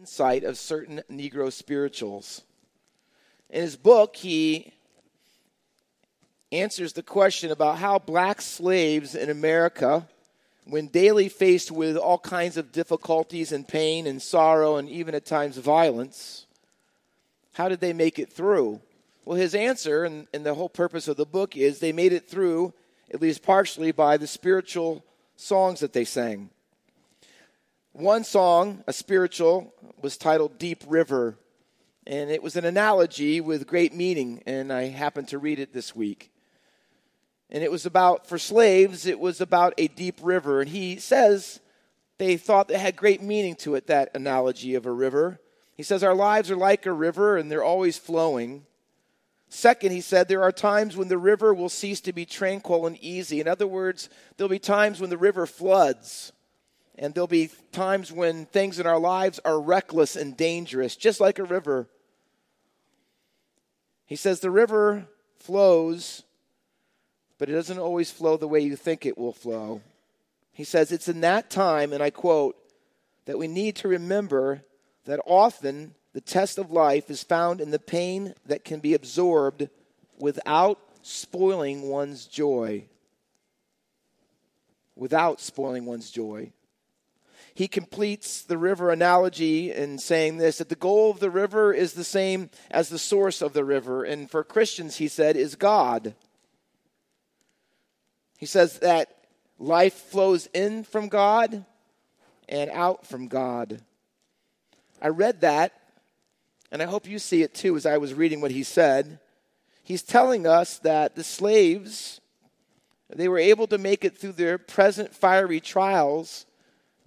insight of certain Negro spirituals. In his book, he answers the question about how black slaves in America, when daily faced with all kinds of difficulties and pain and sorrow and even at times violence, how did they make it through? Well, his answer, and, and the whole purpose of the book is they made it through, at least partially, by the spiritual songs that they sang. One song, a spiritual, was titled Deep River, and it was an analogy with great meaning, and I happened to read it this week. And it was about, for slaves, it was about a deep river. And he says they thought it had great meaning to it, that analogy of a river. He says, Our lives are like a river, and they're always flowing. Second, he said, there are times when the river will cease to be tranquil and easy. In other words, there'll be times when the river floods and there'll be times when things in our lives are reckless and dangerous, just like a river. He says the river flows, but it doesn't always flow the way you think it will flow. He says it's in that time, and I quote, that we need to remember that often the test of life is found in the pain that can be absorbed without spoiling one's joy. Without spoiling one's joy he completes the river analogy in saying this that the goal of the river is the same as the source of the river. And for Christians, he said, is God. He says that life flows in from God and out from God. I read that, and I hope you see it too as I was reading what he said. He's telling us that the slaves, they were able to make it through their present fiery trials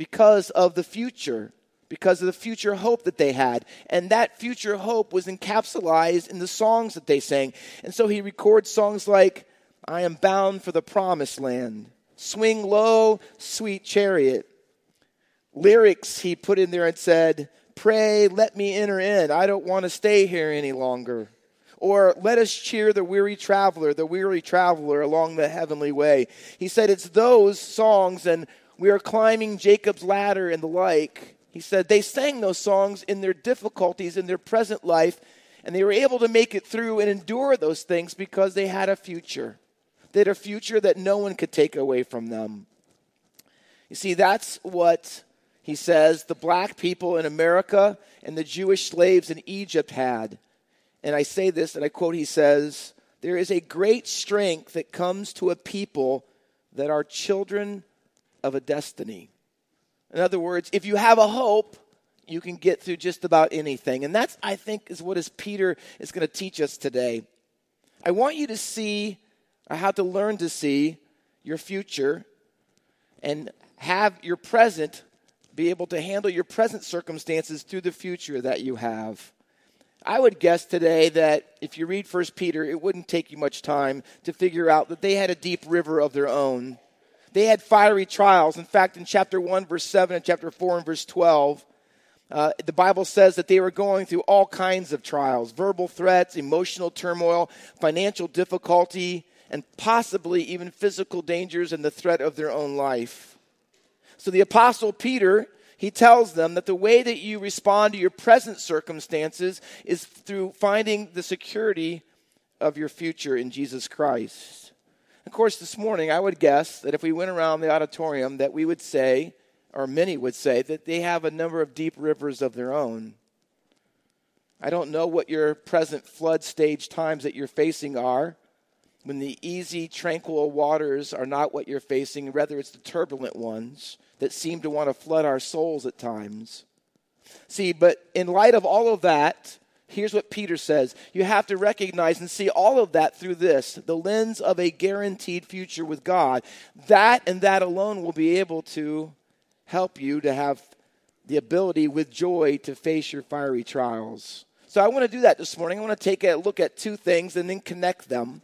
because of the future, because of the future hope that they had. And that future hope was encapsulated in the songs that they sang. And so he records songs like, I am bound for the promised land, swing low, sweet chariot. Lyrics he put in there and said, Pray, let me enter in. I don't want to stay here any longer. Or let us cheer the weary traveler, the weary traveler along the heavenly way. He said it's those songs and we are climbing Jacob's ladder and the like. He said they sang those songs in their difficulties in their present life, and they were able to make it through and endure those things because they had a future. They had a future that no one could take away from them. You see, that's what he says the black people in America and the Jewish slaves in Egypt had. And I say this, and I quote, he says, There is a great strength that comes to a people that are children of a destiny. In other words, if you have a hope, you can get through just about anything. And that's, I think, is what is Peter is going to teach us today. I want you to see, or how to learn to see your future and have your present be able to handle your present circumstances through the future that you have. I would guess today that if you read First Peter, it wouldn't take you much time to figure out that they had a deep river of their own they had fiery trials. In fact, in chapter 1, verse 7, and chapter 4, and verse 12, uh, the Bible says that they were going through all kinds of trials verbal threats, emotional turmoil, financial difficulty, and possibly even physical dangers and the threat of their own life. So the Apostle Peter, he tells them that the way that you respond to your present circumstances is through finding the security of your future in Jesus Christ. Of course, this morning, I would guess that if we went around the auditorium, that we would say, or many would say, that they have a number of deep rivers of their own. I don't know what your present flood stage times that you're facing are, when the easy, tranquil waters are not what you're facing, rather, it's the turbulent ones that seem to want to flood our souls at times. See, but in light of all of that, Here's what Peter says You have to recognize and see all of that through this the lens of a guaranteed future with God. That and that alone will be able to help you to have the ability with joy to face your fiery trials. So I want to do that this morning. I want to take a look at two things and then connect them.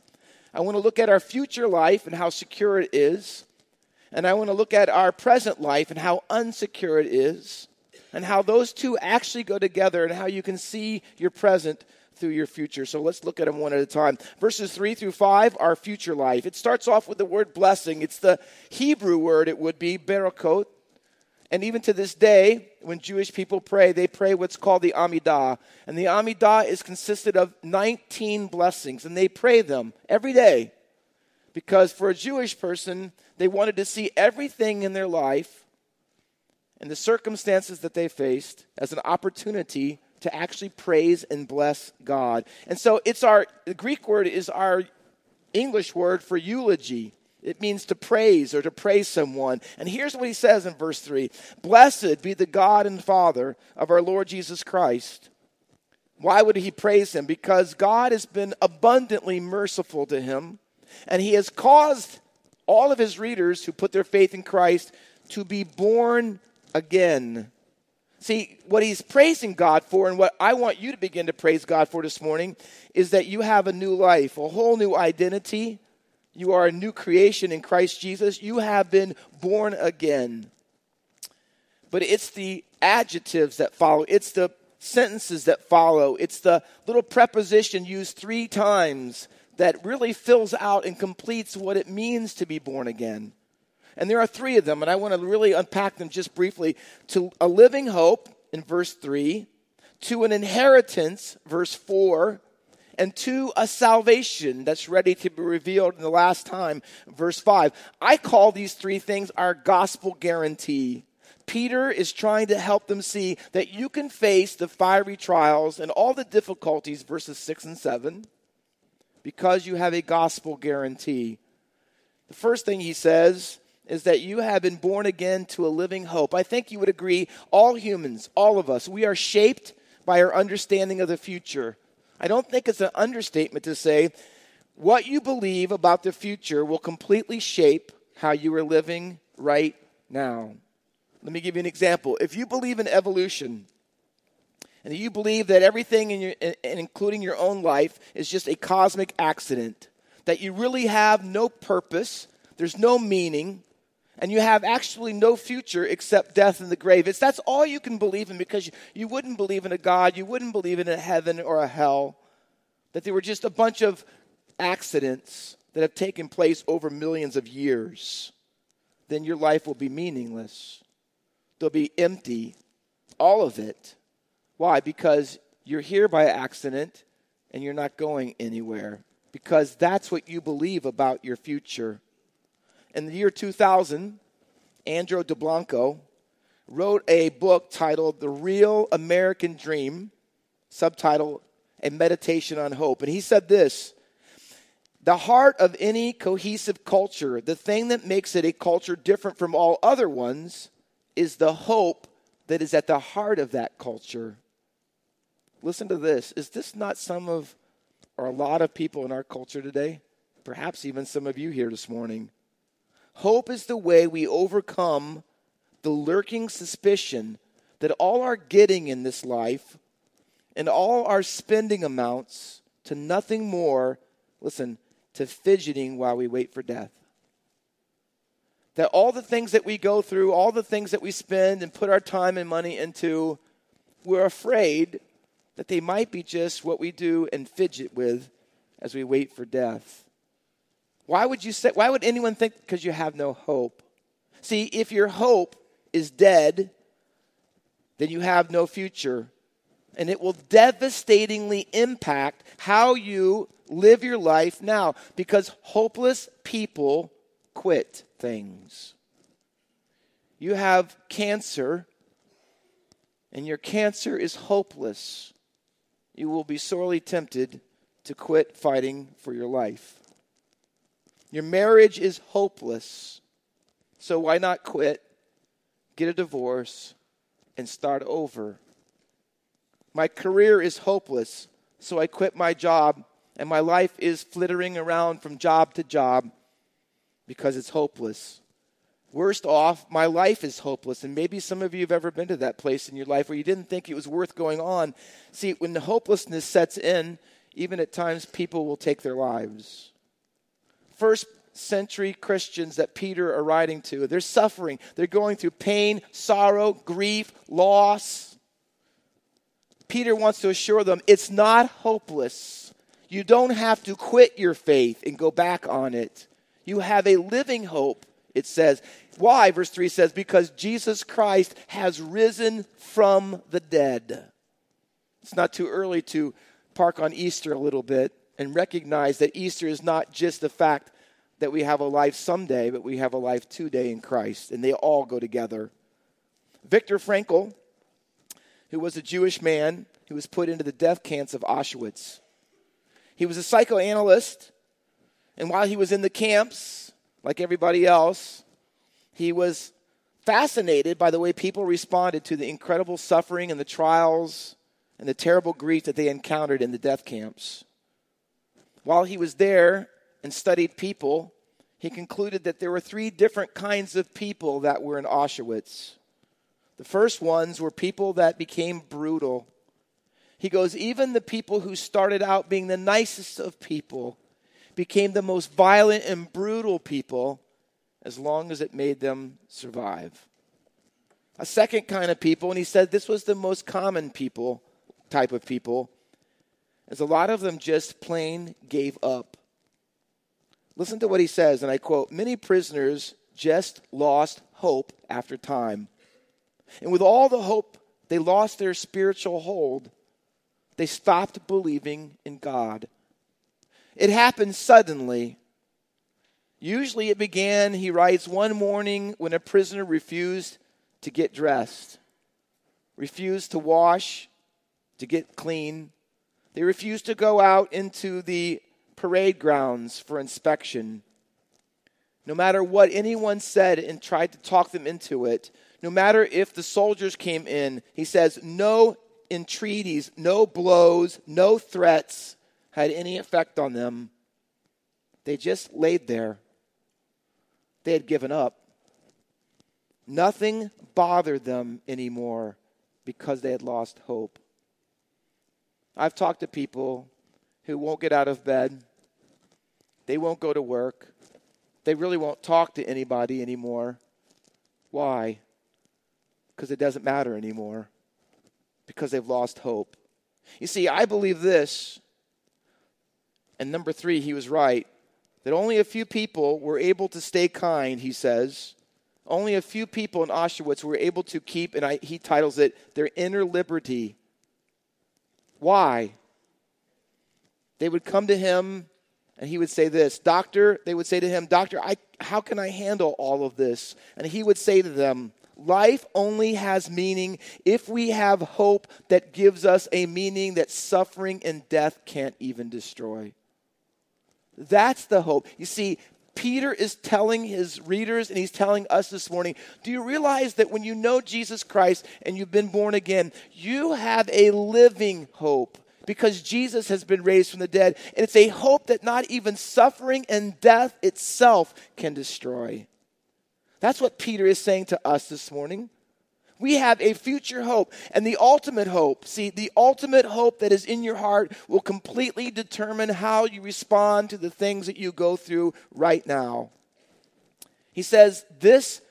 I want to look at our future life and how secure it is. And I want to look at our present life and how unsecure it is and how those two actually go together and how you can see your present through your future. So let's look at them one at a time. Verses 3 through 5, our future life. It starts off with the word blessing. It's the Hebrew word, it would be, barakot. And even to this day, when Jewish people pray, they pray what's called the Amidah. And the Amidah is consisted of 19 blessings, and they pray them every day. Because for a Jewish person, they wanted to see everything in their life and the circumstances that they faced as an opportunity to actually praise and bless God. And so it's our, the Greek word is our English word for eulogy. It means to praise or to praise someone. And here's what he says in verse 3 Blessed be the God and Father of our Lord Jesus Christ. Why would he praise him? Because God has been abundantly merciful to him, and he has caused all of his readers who put their faith in Christ to be born again. See, what he's praising God for, and what I want you to begin to praise God for this morning, is that you have a new life, a whole new identity. You are a new creation in Christ Jesus. You have been born again. But it's the adjectives that follow, it's the sentences that follow, it's the little preposition used three times that really fills out and completes what it means to be born again. And there are three of them, and I want to really unpack them just briefly. To a living hope in verse 3, to an inheritance, verse 4, and to a salvation that's ready to be revealed in the last time, verse 5. I call these three things our gospel guarantee. Peter is trying to help them see that you can face the fiery trials and all the difficulties, verses 6 and 7, because you have a gospel guarantee. The first thing he says is that you have been born again to a living hope. I think you would agree, all humans, all of us, we are shaped by our understanding of the future. I don't think it's an understatement to say what you believe about the future will completely shape how you are living right now. Let me give you an example. If you believe in evolution, and you believe that everything, in your, including your own life, is just a cosmic accident, that you really have no purpose, there's no meaning, and you have actually no future except death and the grave. It's that's all you can believe in because you, you wouldn't believe in a God, you wouldn't believe in a heaven or a hell, that they were just a bunch of accidents that have taken place over millions of years. Then your life will be meaningless. They'll be empty, all of it. Why? Because you're here by accident and you're not going anywhere. Because that's what you believe about your future in the year 2000, Andrew Delbanco wrote a book titled The Real American Dream, subtitle A Meditation on Hope. And he said this The heart of any cohesive culture, the thing that makes it a culture different from all other ones, is the hope that is at the heart of that culture. Listen to this. Is this not some of, or a lot of people in our culture today? Perhaps even some of you here this morning. Hope is the way we overcome the lurking suspicion that all our getting in this life and all our spending amounts to nothing more, listen, to fidgeting while we wait for death. That all the things that we go through, all the things that we spend and put our time and money into, we're afraid that they might be just what we do and fidget with as we wait for death. Why would you say, why would anyone think because you have no hope? See, if your hope is dead, then you have no future. And it will devastatingly impact how you live your life now because hopeless people quit things. You have cancer, and your cancer is hopeless. You will be sorely tempted to quit fighting for your life. Your marriage is hopeless. So why not quit, get a divorce, and start over? My career is hopeless. So I quit my job, and my life is flittering around from job to job because it's hopeless. Worst off, my life is hopeless. And maybe some of you have ever been to that place in your life where you didn't think it was worth going on. See, when the hopelessness sets in, even at times people will take their lives first century Christians that Peter are writing to. They're suffering, they're going through pain, sorrow, grief, loss. Peter wants to assure them it's not hopeless. You don't have to quit your faith and go back on it. You have a living hope it says. Why? Verse 3 says, Because Jesus Christ has risen from the dead. It's not too early to park on Easter a little bit and recognize that Easter is not just the fact that we have a life someday, but we have a life today in Christ, and they all go together. Viktor Frankl, who was a Jewish man who was put into the death camps of Auschwitz, he was a psychoanalyst, and while he was in the camps, like everybody else, he was fascinated by the way people responded to the incredible suffering and the trials and the terrible grief that they encountered in the death camps. While he was there and studied people, he concluded that there were three different kinds of people that were in Auschwitz. The first ones were people that became brutal. He goes, even the people who started out being the nicest of people became the most violent and brutal people as long as it made them survive. A second kind of people, and he said this was the most common people, type of people, is a lot of them just plain gave up. Listen to what he says, and I quote Many prisoners just lost hope after time. And with all the hope, they lost their spiritual hold. They stopped believing in God. It happened suddenly. Usually it began, he writes, one morning when a prisoner refused to get dressed, refused to wash, to get clean. They refused to go out into the parade grounds for inspection. No matter what anyone said and tried to talk them into it, no matter if the soldiers came in, he says, no entreaties, no blows, no threats had any effect on them. They just laid there they had given up. Nothing bothered them anymore because they had lost hope. I've talked to people who won't get out of bed, they won't go to work, they really won't talk to anybody anymore. Why? Because it doesn't matter anymore, because they've lost hope. You see, I believe this. And number three, he was right that only a few people were able to stay kind, he says. Only a few people in Auschwitz were able to keep, and I, he titles it, their inner liberty. Why? They would come to him and he would say this Doctor, they would say to him, Doctor, I, how can I handle all of this? And he would say to them, Life only has meaning if we have hope that gives us a meaning that suffering and death can't even destroy. That's the hope. You see, Peter is telling his readers and he's telling us this morning do you realize that when you know Jesus Christ and you've been born again, you have a living hope because Jesus has been raised from the dead. And it's a hope that not even suffering and death itself can destroy. That's what Peter is saying to us this morning. We have a future hope and the ultimate hope. See, the ultimate hope that is in your heart will completely determine how you respond to the things that you go through right now. He says, This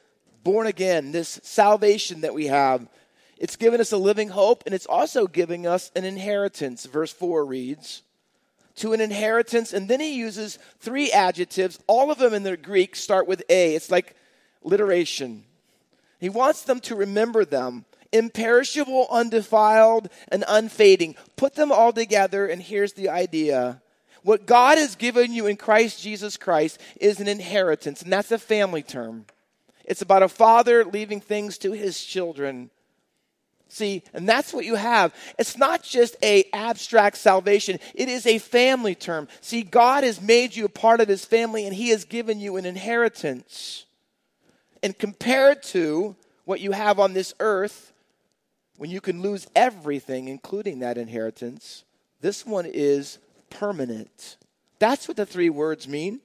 born again, this salvation that we have, it's given us a living hope and it's also giving us an inheritance. Verse 4 reads, to an inheritance. And then he uses three adjectives. All of them in the Greek start with A. It's like alliteration. He wants them to remember them imperishable, undefiled, and unfading. Put them all together, and here's the idea. What God has given you in Christ Jesus Christ is an inheritance, and that's a family term. It's about a father leaving things to his children. See, and that's what you have. It's not just a abstract salvation. It is a family term. See, God has made you a part of his family and he has given you an inheritance and compared to what you have on this earth, when you can lose everything, including that inheritance, this one is permanent. That's what the three words mean.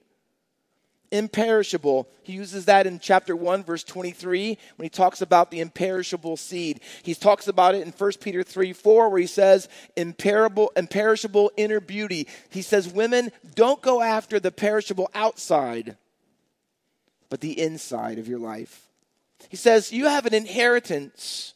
Imperishable. He uses that in chapter 1, verse 23, when he talks about the imperishable seed. He talks about it in 1 Peter 3 4, where he says, imperishable, imperishable inner beauty. He says, Women, don't go after the perishable outside, but the inside of your life. He says, You have an inheritance.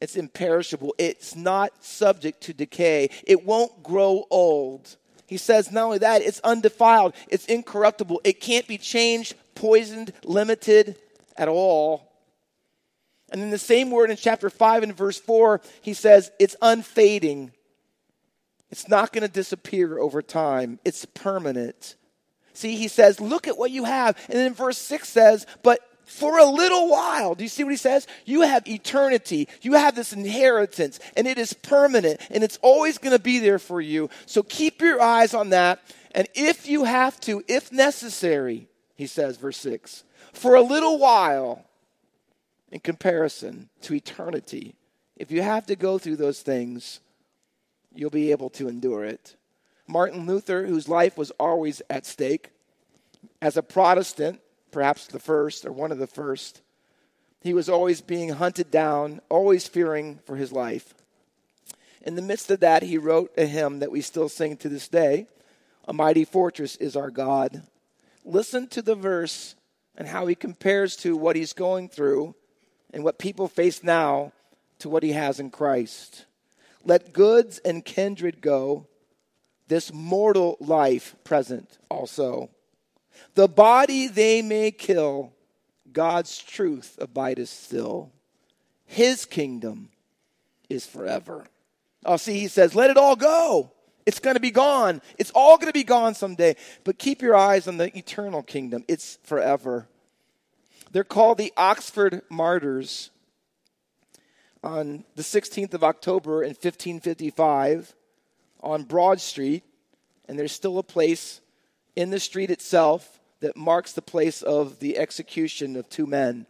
It's imperishable. It's not subject to decay. It won't grow old. He says not only that, it's undefiled, it's incorruptible, it can't be changed, poisoned, limited at all. And in the same word in chapter 5 and verse 4, he says it's unfading. It's not going to disappear over time, it's permanent. See, he says, look at what you have. And then verse 6 says, but for a little while. Do you see what he says? You have eternity. You have this inheritance, and it is permanent, and it's always going to be there for you. So keep your eyes on that. And if you have to, if necessary, he says, verse 6, for a little while, in comparison to eternity, if you have to go through those things, you'll be able to endure it. Martin Luther, whose life was always at stake, as a Protestant, perhaps the first or one of the first. He was always being hunted down, always fearing for his life. In the midst of that, he wrote a hymn that we still sing to this day A mighty fortress is our God. Listen to the verse and how he compares to what he's going through and what people face now to what he has in Christ. Let goods and kindred go, this mortal life present also. The body they may kill, God's truth abideth still. His kingdom is forever. Oh, see, he says, let it all go. It's going to be gone. It's all going to be gone someday. But keep your eyes on the eternal kingdom. It's forever. They're called the Oxford Martyrs. On the 16th of October in 1555, on Broad Street, and there's still a place in the street itself that marks the place of the execution of two men.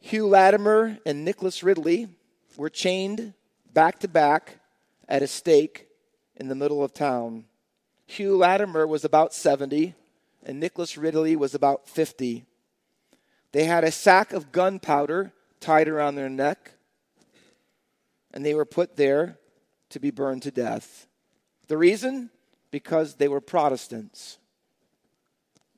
Hugh Latimer and Nicholas Ridley were chained back to back at a stake in the middle of town. Hugh Latimer was about 70, and Nicholas Ridley was about 50. They had a sack of gunpowder tied around their neck, and they were put there to be burned to death. The reason? because they were Protestants,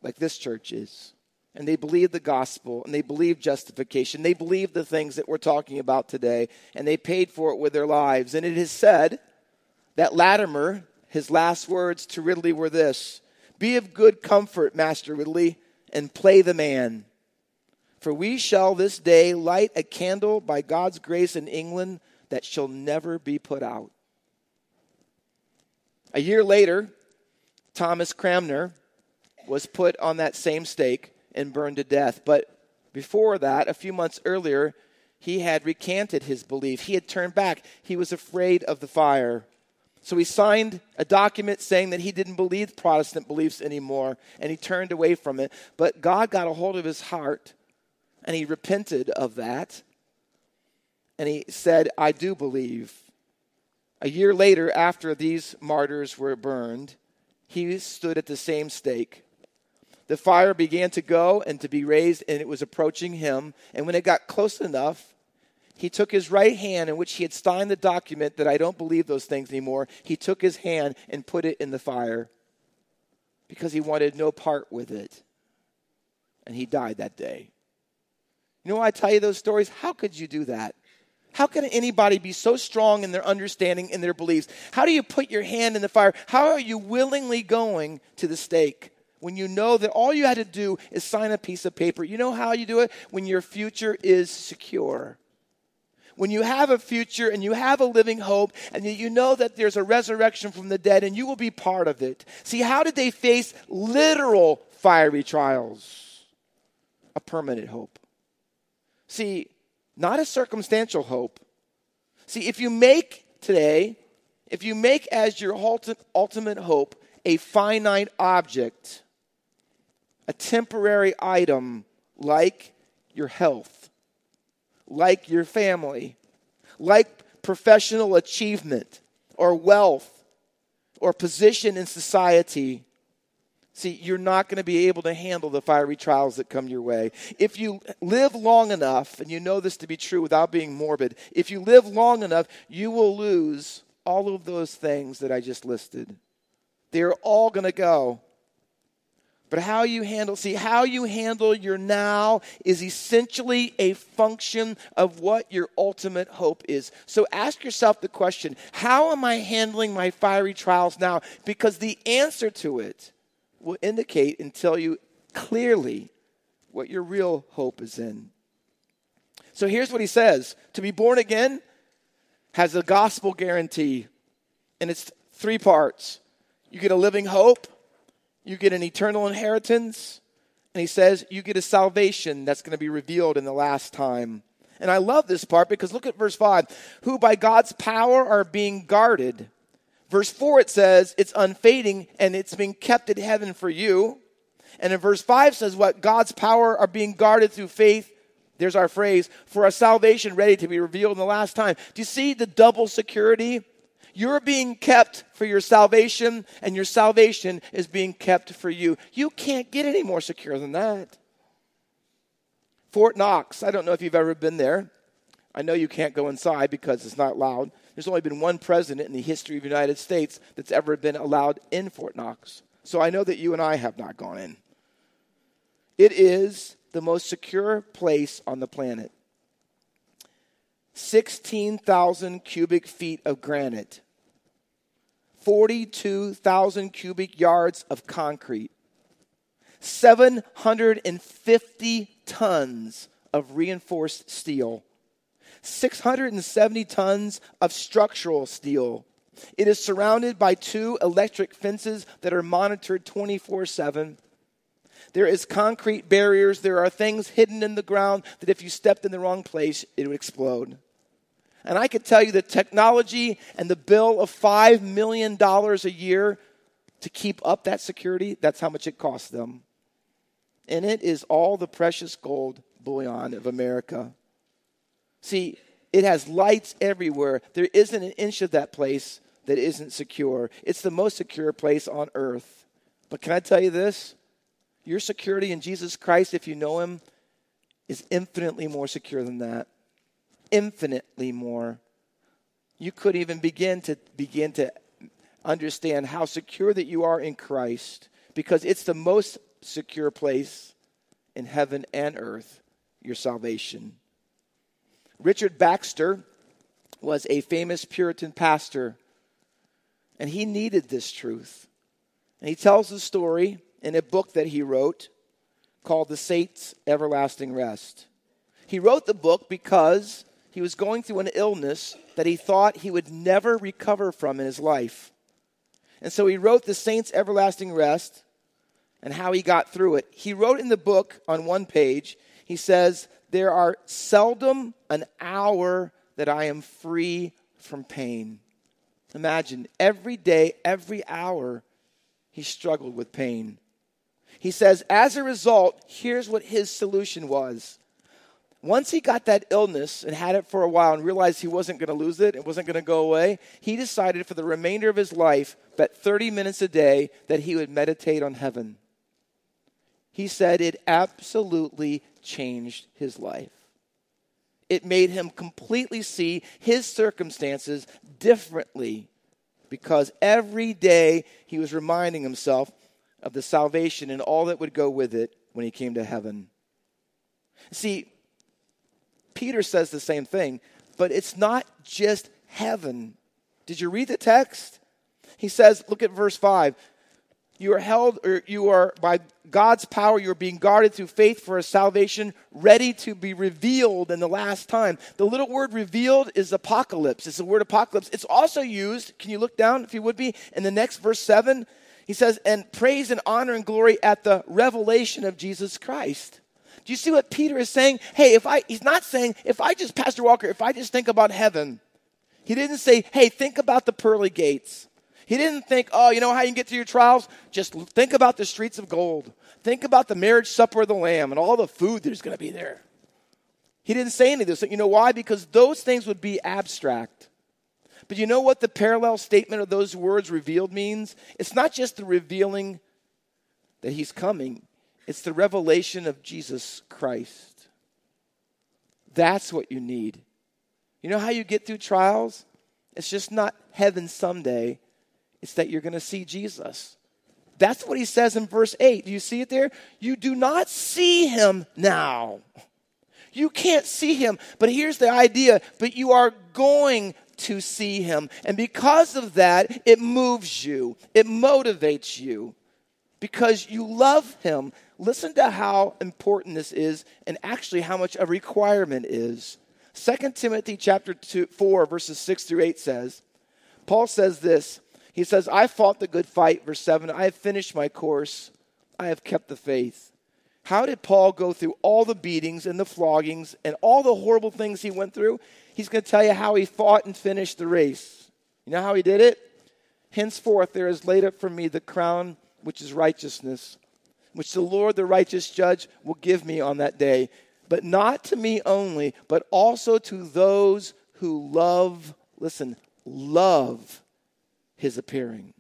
like this church is. And they believed the gospel and they believed justification. They believed the things that we're talking about today, and they paid for it with their lives. And it is said that Latimer, his last words to Ridley were this Be of good comfort, Master Ridley, and play the man. For we shall this day light a candle by God's grace in England that shall never be put out. A year later, Thomas Cranmer was put on that same stake and burned to death. But before that, a few months earlier, he had recanted his belief. He had turned back. He was afraid of the fire. So he signed a document saying that he didn't believe Protestant beliefs anymore and he turned away from it. But God got a hold of his heart and he repented of that. And he said, I do believe. A year later, after these martyrs were burned, he stood at the same stake. The fire began to go and to be raised, and it was approaching him. And when it got close enough, he took his right hand, in which he had signed the document that I don't believe those things anymore. He took his hand and put it in the fire because he wanted no part with it. And he died that day. You know why I tell you those stories? How could you do that? How can anybody be so strong in their understanding and their beliefs? How do you put your hand in the fire? How are you willingly going to the stake when you know that all you had to do is sign a piece of paper? You know how you do it? When your future is secure. When you have a future and you have a living hope and you know that there's a resurrection from the dead and you will be part of it. See, how did they face literal fiery trials? A permanent hope. See, not a circumstantial hope. See, if you make today, if you make as your ultimate hope a finite object, a temporary item like your health, like your family, like professional achievement or wealth or position in society, See, you're not going to be able to handle the fiery trials that come your way. If you live long enough, and you know this to be true without being morbid, if you live long enough, you will lose all of those things that I just listed. They're all going to go. But how you handle, see, how you handle your now is essentially a function of what your ultimate hope is. So ask yourself the question how am I handling my fiery trials now? Because the answer to it will indicate and tell you clearly what your real hope is in. So here's what he says To be born again has a gospel guarantee, and it's three parts. You get a living hope you get an eternal inheritance, and he says you get a salvation that's going to be revealed in the last time. And I love this part because look at verse 5 who by God's power are being guarded. Verse 4 it says it's unfading and it's being kept in heaven for you. And in verse 5 says what God's power are being guarded through faith. There's our phrase for a salvation ready to be revealed in the last time. Do you see the double security? You're being kept for your salvation, and your salvation is being kept for you. You can't get any more secure than that. Fort Knox, I don't know if you've ever been there. I know you can't go inside because it's not allowed. There's only been one president in the history of the United States that's ever been allowed in Fort Knox. So I know that you and I have not gone in. It is the most secure place on the planet. 16,000 cubic feet of granite 42,000 cubic yards of concrete, 750 tons of reinforced steel, 670 tons of structural steel. It is surrounded by two electric fences that are monitored 24 7. There is concrete barriers. There are things hidden in the ground that if you stepped in the wrong place, it would explode. And I could tell you the technology and the bill of $5 million a year to keep up that security, that's how much it costs them. And it is all the precious gold bullion of America. See, it has lights everywhere. There isn't an inch of that place that isn't secure. It's the most secure place on earth. But can I tell you this? Your security in Jesus Christ, if you know Him, is infinitely more secure than that infinitely more. You could even begin to begin to understand how secure that you are in Christ because it's the most secure place in heaven and earth, your salvation. Richard Baxter was a famous Puritan pastor, and he needed this truth. And he tells the story in a book that he wrote called The Saints' Everlasting Rest. He wrote the book because he was going through an illness that he thought he would never recover from in his life. And so he wrote The Saints' Everlasting Rest and how he got through it. He wrote in the book on one page, he says, There are seldom an hour that I am free from pain. Imagine every day, every hour, he struggled with pain. He says, as a result, here's what his solution was once he got that illness and had it for a while and realized he wasn't going to lose it, it wasn't going to go away, he decided for the remainder of his life, that 30 minutes a day, that he would meditate on heaven. He said it absolutely changed his life. It made him completely see his circumstances differently because every day he was reminding himself of the salvation and all that would go with it when he came to heaven. See, Peter says the same thing, but it's not just heaven. Did you read the text? He says, look at verse 5. You are held, or you are by God's power, you are being guarded through faith for a salvation ready to be revealed in the last time. The little word revealed is apocalypse. It's the word apocalypse. It's also used, can you look down if you would be, in the next verse 7? He says, and praise and honor and glory at the revelation of Jesus Christ. Do you see what Peter is saying? Hey, if I, he's not saying, if I just, Pastor Walker, if I just think about heaven, he didn't say, hey, think about the pearly gates. He didn't think, oh, you know how you can get through your trials? Just think about the streets of gold. Think about the marriage supper of the Lamb and all the food that's going to be there. He didn't say any of this. You know why? Because those things would be abstract. But you know what the parallel statement of those words revealed means? It's not just the revealing that he's coming, it's the revelation of Jesus Christ. That's what you need. You know how you get through trials? It's just not heaven someday, it's that you're going to see Jesus. That's what he says in verse 8. Do you see it there? You do not see him now. You can't see him. But here's the idea, but you are going to see him. And because of that, it moves you, it motivates you because you love him. Listen to how important this is and actually how much a requirement is. 2 Timothy chapter two, 4 verses 6 through 8 says, Paul says this. He says, I fought the good fight, verse 7. I have finished my course. I have kept the faith. How did Paul go through all the beatings and the floggings and all the horrible things he went through? He's going to tell you how he fought and finished the race. You know how he did it? Henceforth, there is laid up for me the crown which is righteousness, which the Lord, the righteous judge, will give me on that day. But not to me only, but also to those who love, listen, love his appearing.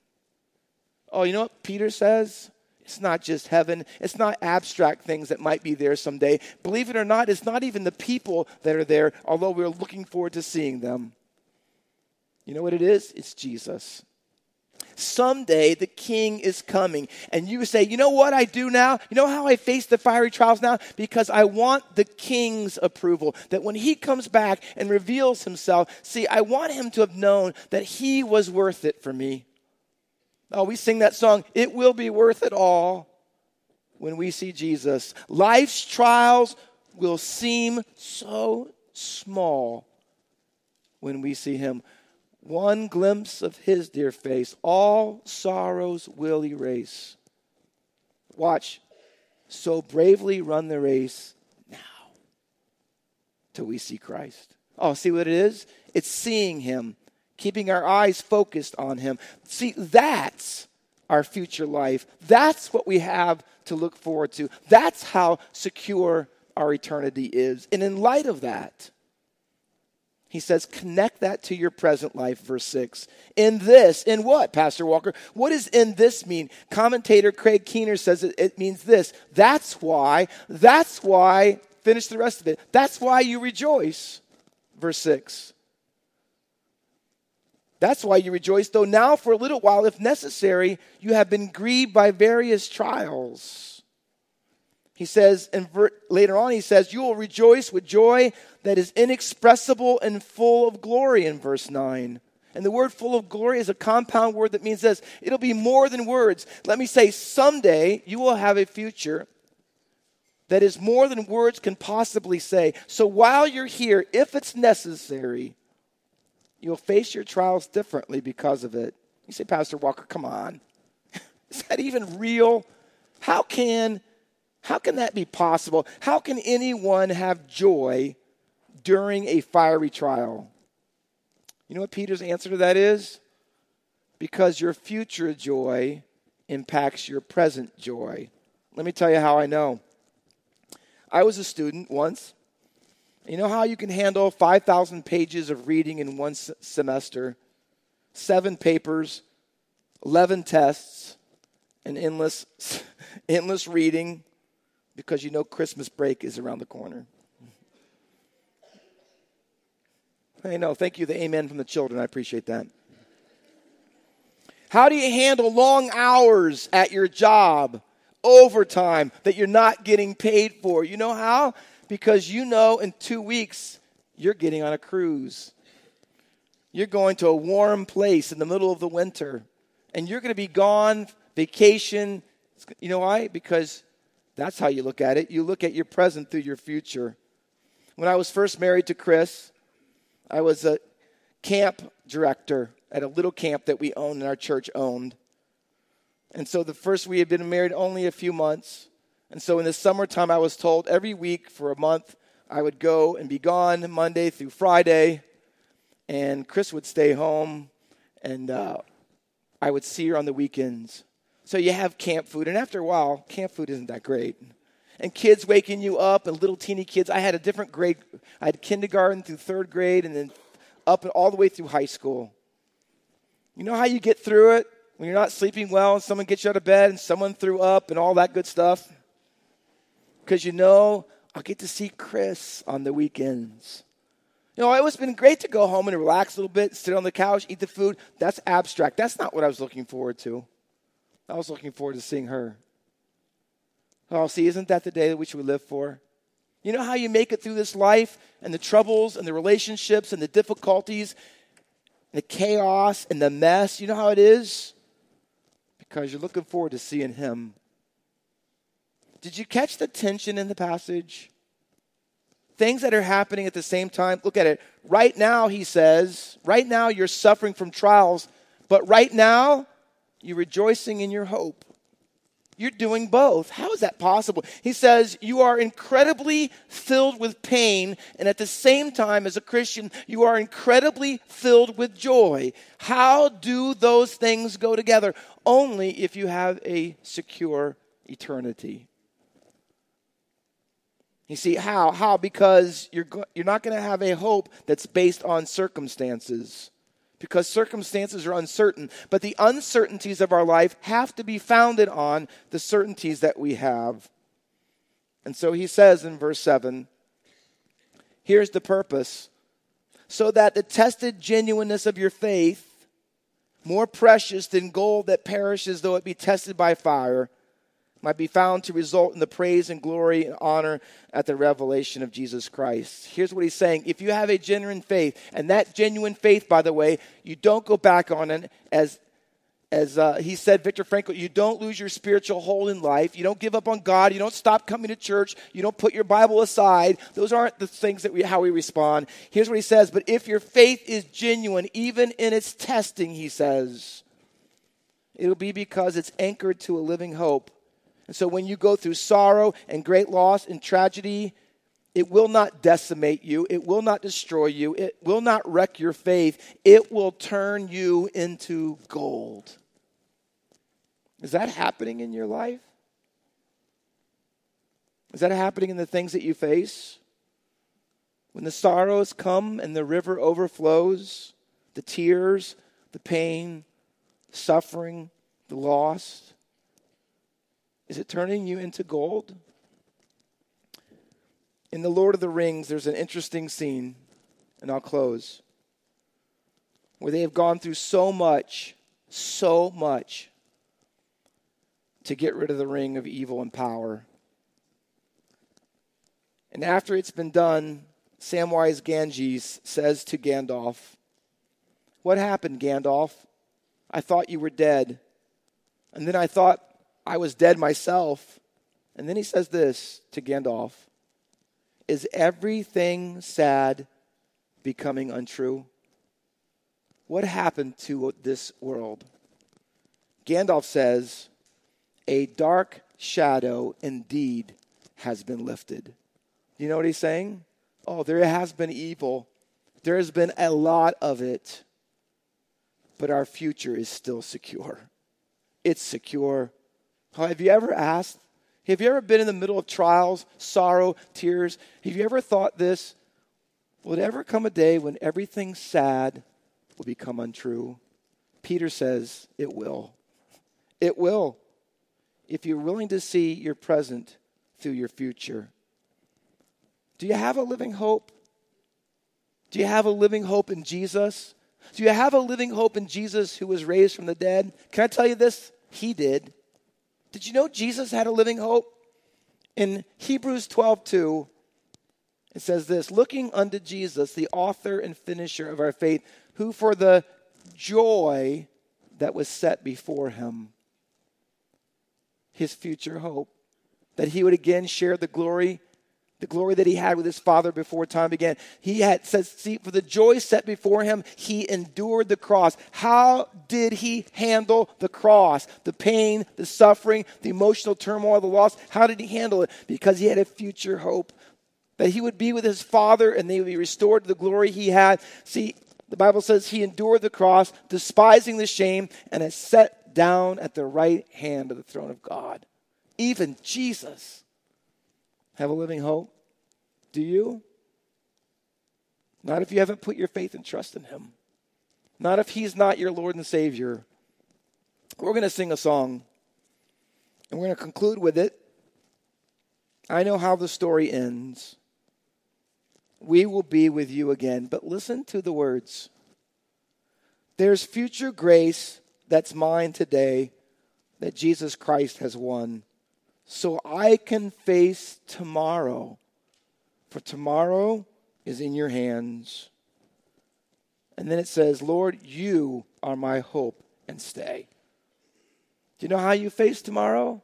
Oh, you know what Peter says? It's not just heaven. It's not abstract things that might be there someday. Believe it or not, it's not even the people that are there, although we're looking forward to seeing them. You know what it is? It's Jesus. Someday the king is coming. And you say, you know what I do now? You know how I face the fiery trials now? Because I want the king's approval. That when he comes back and reveals himself, see, I want him to have known that he was worth it for me. Oh, we sing that song, It Will Be Worth It All, when we see Jesus. Life's trials will seem so small when we see him. One glimpse of his dear face, all sorrows will erase. Watch. So bravely run the race now till we see Christ. Oh, see what it is? It's seeing him keeping our eyes focused on Him. See, that's our future life. That's what we have to look forward to. That's how secure our eternity is. And in light of that, he says, connect that to your present life, verse 6. In this, in what, Pastor Walker? What does in this mean? Commentator Craig Keener says it, it means this. That's why, that's why, finish the rest of it. That's why you rejoice, verse 6. That's why you rejoice, though now for a little while, if necessary, you have been grieved by various trials. He says, and later on, he says, You will rejoice with joy that is inexpressible and full of glory in verse 9. And the word full of glory is a compound word that means this it'll be more than words. Let me say, someday you will have a future that is more than words can possibly say. So while you're here, if it's necessary, You'll face your trials differently because of it. You say, Pastor Walker, come on. Is that even real? How can how can that be possible? How can anyone have joy during a fiery trial? You know what Peter's answer to that is? Because your future joy impacts your present joy. Let me tell you how I know. I was a student once you know how you can handle 5,000 pages of reading in one s- semester, seven papers, 11 tests, and endless, endless reading because you know Christmas break is around the corner. I know. Thank you, the amen from the children. I appreciate that. How do you handle long hours at your job, overtime that you're not getting paid for? You know how? because you know in two weeks you're getting on a cruise. You're going to a warm place in the middle of the winter, and you're going to be gone, vacation. You know why? Because that's how you look at it. You look at your present through your future. When I was first married to Chris, I was a camp director at a little camp that we owned and our church owned. And so the first we had been married only a few months. And so in the summertime, I was told every week for a month I would go and be gone Monday through Friday, and Chris would stay home, and uh, I would see her on the weekends. So you have camp food, and after a while, camp food isn't that great. And kids waking you up, and little teeny kids. I had a different grade. I had kindergarten through third grade, and then up and all the way through high school. You know how you get through it when you're not sleeping well, and someone gets you out of bed, and someone threw up, and all that good stuff because you know I'll get to see Chris on the weekends. You know, it was been great to go home and relax a little bit, sit on the couch, eat the food. That's abstract. That's not what I was looking forward to. I was looking forward to seeing her. Oh, see, isn't that the day that we should live for? You know how you make it through this life and the troubles and the relationships and the difficulties, the chaos and the mess? You know how it is? Because you're looking forward to seeing Him. Did you catch the tension in the passage? Things that are happening at the same time. Look at it. Right now, he says, right now you're suffering from trials, but right now you're rejoicing in your hope. You're doing both. How is that possible? He says, You are incredibly filled with pain, and at the same time, as a Christian, you are incredibly filled with joy. How do those things go together? Only if you have a secure eternity. You see, how? How? Because you're, go- you're not going to have a hope that's based on circumstances because circumstances are uncertain. But the uncertainties of our life have to be founded on the certainties that we have. And so he says in verse 7 here's the purpose so that the tested genuineness of your faith, more precious than gold that perishes though it be tested by fire, might be found to result in the praise and glory and honor at the revelation of Jesus Christ. Here's what he's saying. If you have a genuine faith, and that genuine faith, by the way, you don't go back on it as as uh, he said, Viktor Frankl, you don't lose your spiritual hold in life. You don't give up on God. You don't stop coming to church. You don't put your Bible aside. Those aren't the things that we, how we respond. Here's what he says. But if your faith is genuine, even in its testing, he says, it'll be because it's anchored to a living hope and so when you go through sorrow and great loss and tragedy, it will not decimate you. It will not destroy you. It will not wreck your faith. It will turn you into gold. Is that happening in your life? Is that happening in the things that you face? When the sorrows come and the river overflows, the tears, the pain, the suffering, the loss, is it turning you into gold? In The Lord of the Rings, there's an interesting scene, and I'll close, where they have gone through so much, so much to get rid of the ring of evil and power. And after it's been done, Samwise Gamgee says to Gandalf, What happened, Gandalf? I thought you were dead. And then I thought I was dead myself. And then he says this to Gandalf Is everything sad becoming untrue? What happened to this world? Gandalf says, A dark shadow indeed has been lifted. Do you know what he's saying? Oh, there has been evil. There has been a lot of it. But our future is still secure. It's secure have you ever asked? Have you ever been in the middle of trials, sorrow, tears? Have you ever thought this? Will it ever come a day when everything sad will become untrue? Peter says it will. It will. If you're willing to see your present through your future. Do you have a living hope? Do you have a living hope in Jesus? Do you have a living hope in Jesus who was raised from the dead? Can I tell you this? He did. Did you know Jesus had a living hope? In Hebrews 12 2, it says this Looking unto Jesus, the author and finisher of our faith, who for the joy that was set before him, his future hope, that he would again share the glory the glory that he had with his father before time began. He had says, see, for the joy set before him, he endured the cross. How did he handle the cross? The pain, the suffering, the emotional turmoil, the loss. How did he handle it? Because he had a future hope that he would be with his father and they would be restored to the glory he had. See, the Bible says he endured the cross, despising the shame, and is set down at the right hand of the throne of God. Even Jesus have a living hope? Do you? Not if you haven't put your faith and trust in Him. Not if He's not your Lord and Savior. We're going to sing a song, and we're going to conclude with it. I know how the story ends. We will be with you again. But listen to the words. There's future grace that's mine today that Jesus Christ has won so I can face tomorrow. For tomorrow is in your hands. And then it says, Lord, you are my hope and stay. Do you know how you face tomorrow?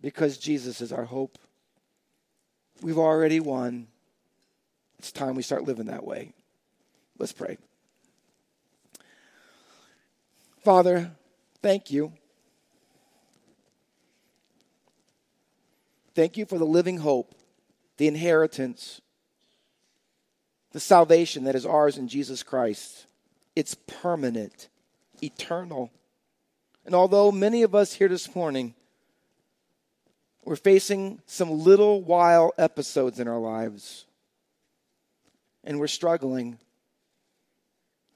Because Jesus is our hope. We've already won. It's time we start living that way. Let's pray. Father, thank you. Thank you for the living hope, the inheritance, the salvation that is ours in Jesus Christ. It's permanent, eternal. And although many of us here this morning, we're facing some little while episodes in our lives, and we're struggling.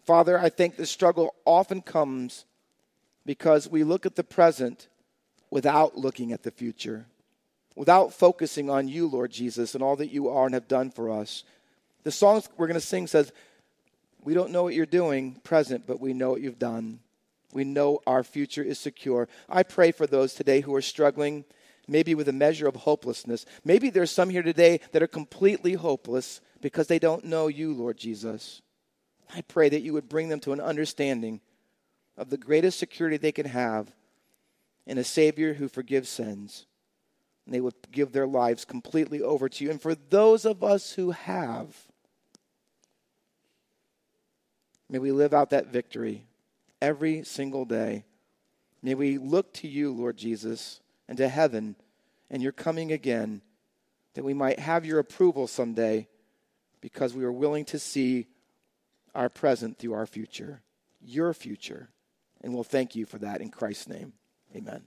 Father, I think the struggle often comes because we look at the present without looking at the future, without focusing on you, Lord Jesus, and all that you are and have done for us. The song we're going to sing says, We don't know what you're doing present, but we know what you've done. We know our future is secure. I pray for those today who are struggling, maybe with a measure of hopelessness. Maybe there's some here today that are completely hopeless because they don't know you, Lord Jesus. I pray that you would bring them to an understanding of the greatest security they can have in a Savior who forgives sins. And they would give their lives completely over to you. And for those of us who have, may we live out that victory every single day. May we look to you, Lord Jesus, and to heaven and your coming again, that we might have your approval someday because we are willing to see our present through our future, your future. And we'll thank you for that in Christ's name. Amen.